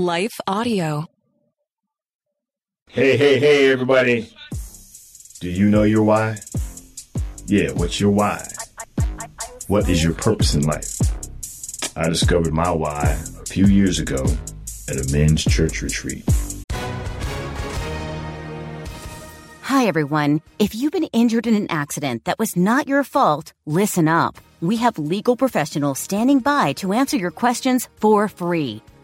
Life Audio. Hey, hey, hey, everybody. Do you know your why? Yeah, what's your why? What is your purpose in life? I discovered my why a few years ago at a men's church retreat. Hi, everyone. If you've been injured in an accident that was not your fault, listen up. We have legal professionals standing by to answer your questions for free.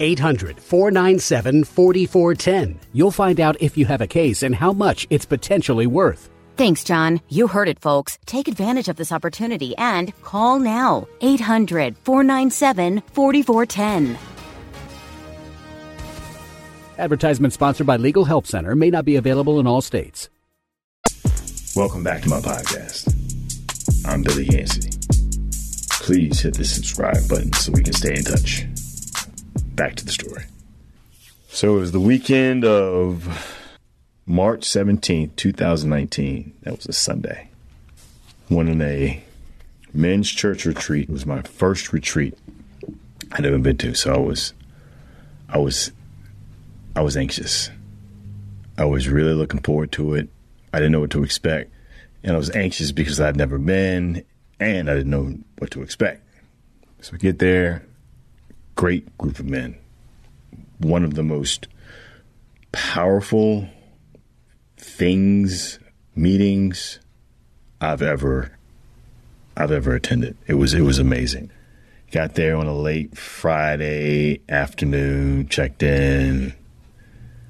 800 497 4410. You'll find out if you have a case and how much it's potentially worth. Thanks, John. You heard it, folks. Take advantage of this opportunity and call now. 800 497 4410. Advertisement sponsored by Legal Help Center may not be available in all states. Welcome back to my podcast. I'm Billy Yancey. Please hit the subscribe button so we can stay in touch. Back to the story. So it was the weekend of March 17th, 2019. That was a Sunday. Went in a men's church retreat. It was my first retreat I'd ever been to. So I was, I was, I was anxious. I was really looking forward to it. I didn't know what to expect. And I was anxious because I'd never been and I didn't know what to expect. So we get there, great group of men. One of the most powerful things, meetings I've ever I've ever attended. It was it was amazing. Got there on a late Friday afternoon, checked in.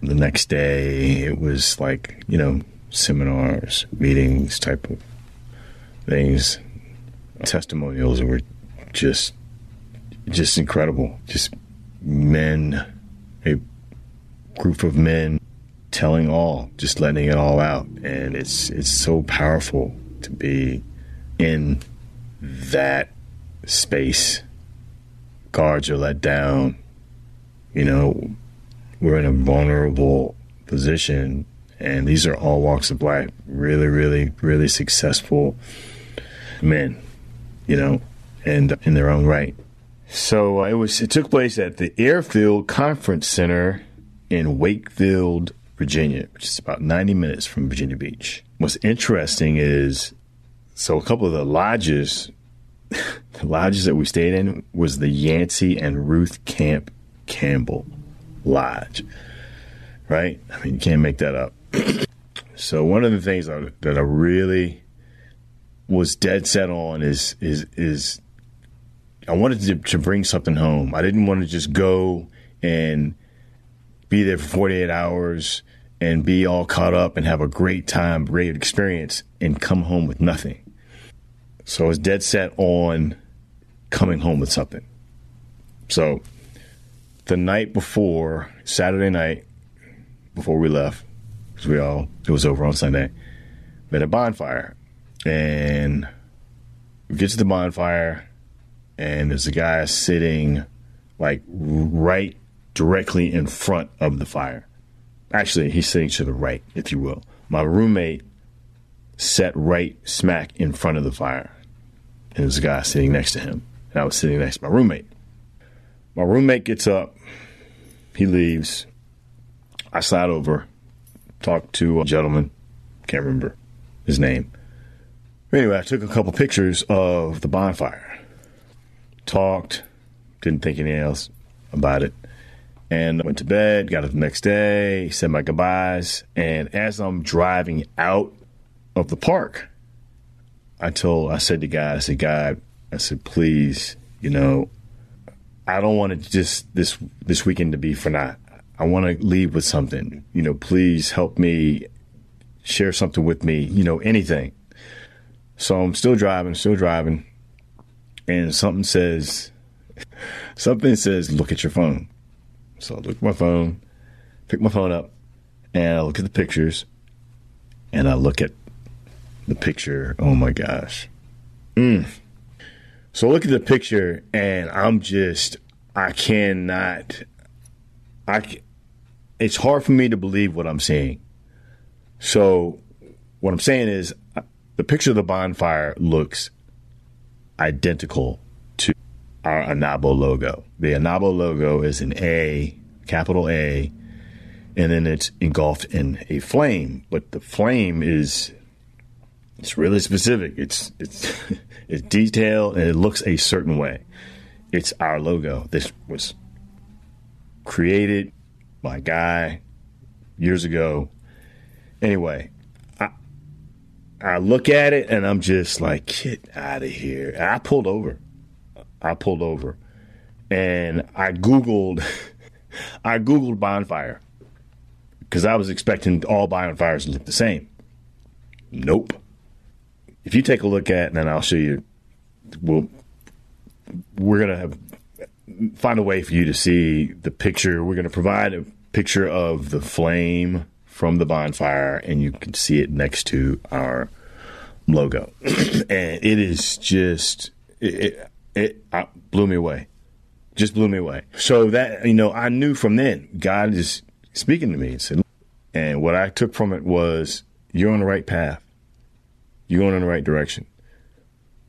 The next day it was like, you know, seminars, meetings type of things. Testimonials were just just incredible. Just men, a group of men telling all, just letting it all out. And it's it's so powerful to be in that space. Guards are let down. You know, we're in a vulnerable position and these are all walks of life. Really, really, really successful men, you know, and in their own right. So uh, it was. It took place at the Airfield Conference Center in Wakefield, Virginia, which is about 90 minutes from Virginia Beach. What's interesting is, so a couple of the lodges, the lodges that we stayed in was the Yancey and Ruth Camp Campbell Lodge. Right? I mean, you can't make that up. so one of the things that I really was dead set on is is is I wanted to, to bring something home. I didn't want to just go and be there for 48 hours and be all caught up and have a great time, great experience, and come home with nothing. So I was dead set on coming home with something. So the night before, Saturday night, before we left, because we all, it was over on Sunday, we had a bonfire. And we get to the bonfire and there's a guy sitting like right directly in front of the fire. Actually, he's sitting to the right, if you will. My roommate sat right smack in front of the fire. And there's a guy sitting next to him. And I was sitting next to my roommate. My roommate gets up, he leaves. I slide over, talk to a gentleman, can't remember his name. Anyway, I took a couple pictures of the bonfire talked, didn't think anything else about it. And went to bed, got up the next day, said my goodbyes. And as I'm driving out of the park, I told, I said to God, I said, God, I said, please, you know, I don't want it just this this weekend to be for naught. I want to leave with something. You know, please help me share something with me. You know, anything. So I'm still driving, still driving, and something says, something says, look at your phone. So I look at my phone, pick my phone up, and I look at the pictures, and I look at the picture. Oh my gosh. Mm. So I look at the picture and I'm just, I cannot, I, it's hard for me to believe what I'm seeing. So what I'm saying is the picture of the bonfire looks identical to our Anabo logo. The Anabo logo is an A, capital A, and then it's engulfed in a flame. But the flame is it's really specific. It's it's it's detailed and it looks a certain way. It's our logo. This was created by a guy years ago. Anyway, I look at it and I'm just like, get out of here. And I pulled over. I pulled over and I Googled I Googled bonfire because I was expecting all bonfires to look the same. Nope. If you take a look at, and then I'll show you, we'll, we're going to have find a way for you to see the picture. We're going to provide a picture of the flame from the bonfire, and you can see it next to our logo. and it is just it, it, it blew me away, just blew me away. So that you know, I knew from then God is speaking to me and said, and what I took from it was you're on the right path, you're going in the right direction.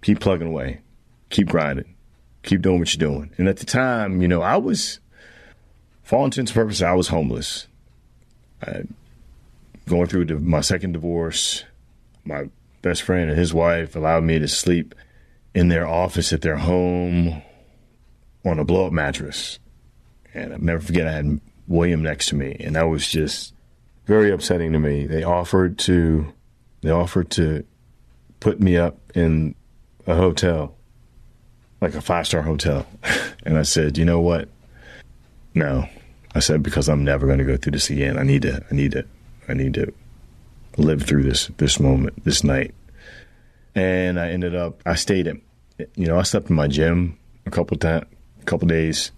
Keep plugging away, keep grinding, keep doing what you're doing. And at the time, you know, I was, for all intents and purposes, I was homeless. I, going through my second divorce, my best friend and his wife allowed me to sleep in their office at their home on a blow up mattress. And I'll never forget, I had William next to me, and that was just very upsetting to me. They offered to, they offered to put me up in a hotel, like a five star hotel. and I said, you know what? No. I said, because I'm never going to go through this again. I need to, I need to, I need to live through this, this moment, this night. And I ended up, I stayed in, you know, I slept in my gym a couple times, a couple days,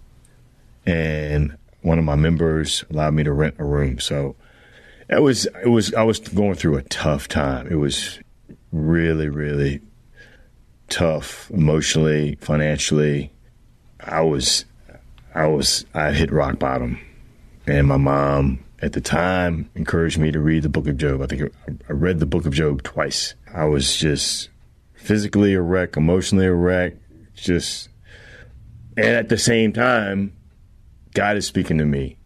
and one of my members allowed me to rent a room. So it was, it was, I was going through a tough time. It was really, really tough emotionally, financially. I was, I was, I hit rock bottom. And my mom at the time encouraged me to read the book of Job. I think I read the book of Job twice. I was just physically a wreck, emotionally a wreck, just, and at the same time, God is speaking to me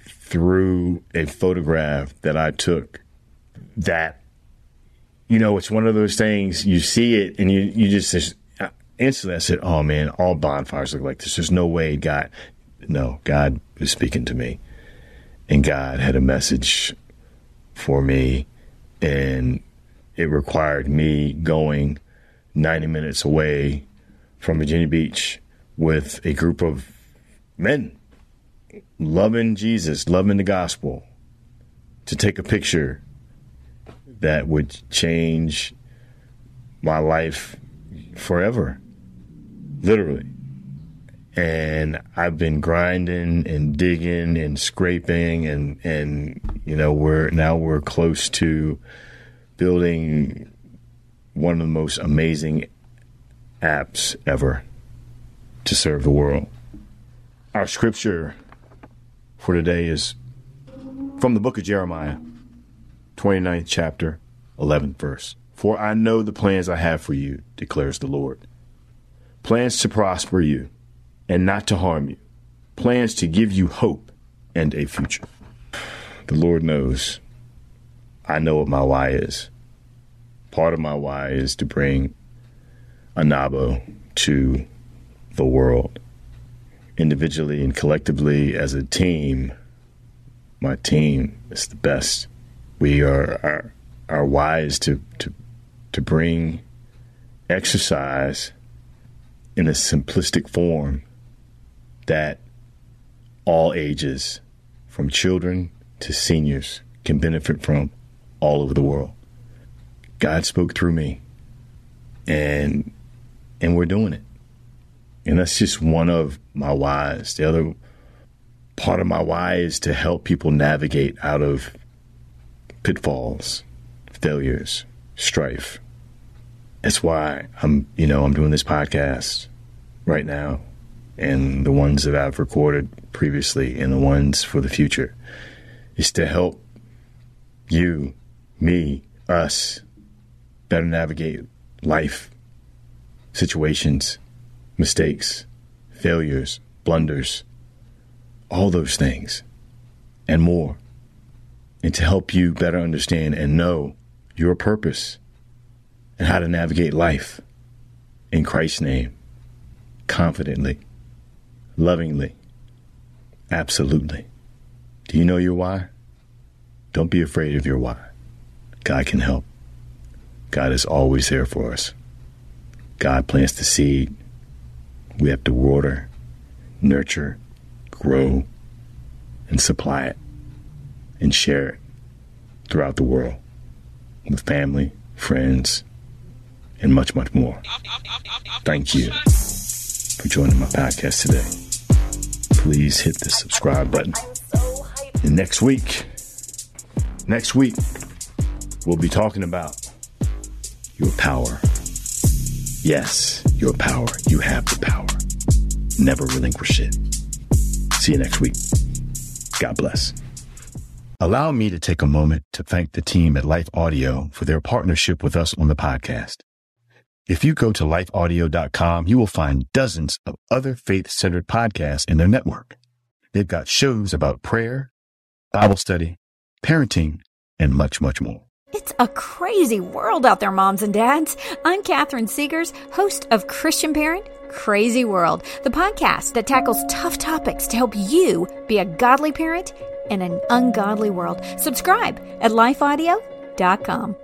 through a photograph that I took that you know, it's one of those things you see it and you, you just, just instantly I said, oh man, all bonfires look like this. There's no way God, no, God is speaking to me. And God had a message for me. And it required me going 90 minutes away from Virginia Beach with a group of men loving Jesus, loving the gospel, to take a picture that would change my life forever, literally. And I've been grinding and digging and scraping and, and, you know, we're now we're close to building one of the most amazing apps ever to serve the world. Our scripture for today is from the book of Jeremiah. 29th chapter, 11th verse. For I know the plans I have for you, declares the Lord. Plans to prosper you and not to harm you. Plans to give you hope and a future. The Lord knows. I know what my why is. Part of my why is to bring Anabo to the world. Individually and collectively as a team, my team is the best we are are, are wise to, to to bring exercise in a simplistic form that all ages, from children to seniors, can benefit from all over the world. God spoke through me, and and we're doing it. And that's just one of my whys. The other part of my why is to help people navigate out of pitfalls failures, strife. That's why I'm, you know, I'm doing this podcast right now and the ones that I've recorded previously and the ones for the future. Is to help you, me, us better navigate life, situations, mistakes, failures, blunders, all those things and more, and to help you better understand and know your purpose and how to navigate life in Christ's name confidently, lovingly, absolutely. Do you know your why? Don't be afraid of your why. God can help. God is always there for us. God plants the seed. We have to water, nurture, grow, and supply it and share it throughout the world with family, friends, and much, much more. Thank you for joining my podcast today. Please hit the subscribe button. And next week, next week, we'll be talking about your power. Yes, your power. You have the power. Never relinquish it. See you next week. God bless. Allow me to take a moment to thank the team at Life Audio for their partnership with us on the podcast. If you go to lifeaudio.com, you will find dozens of other faith centered podcasts in their network. They've got shows about prayer, Bible study, parenting, and much, much more. It's a crazy world out there, moms and dads. I'm Catherine Segars, host of Christian Parent Crazy World, the podcast that tackles tough topics to help you be a godly parent in an ungodly world. Subscribe at lifeaudio.com.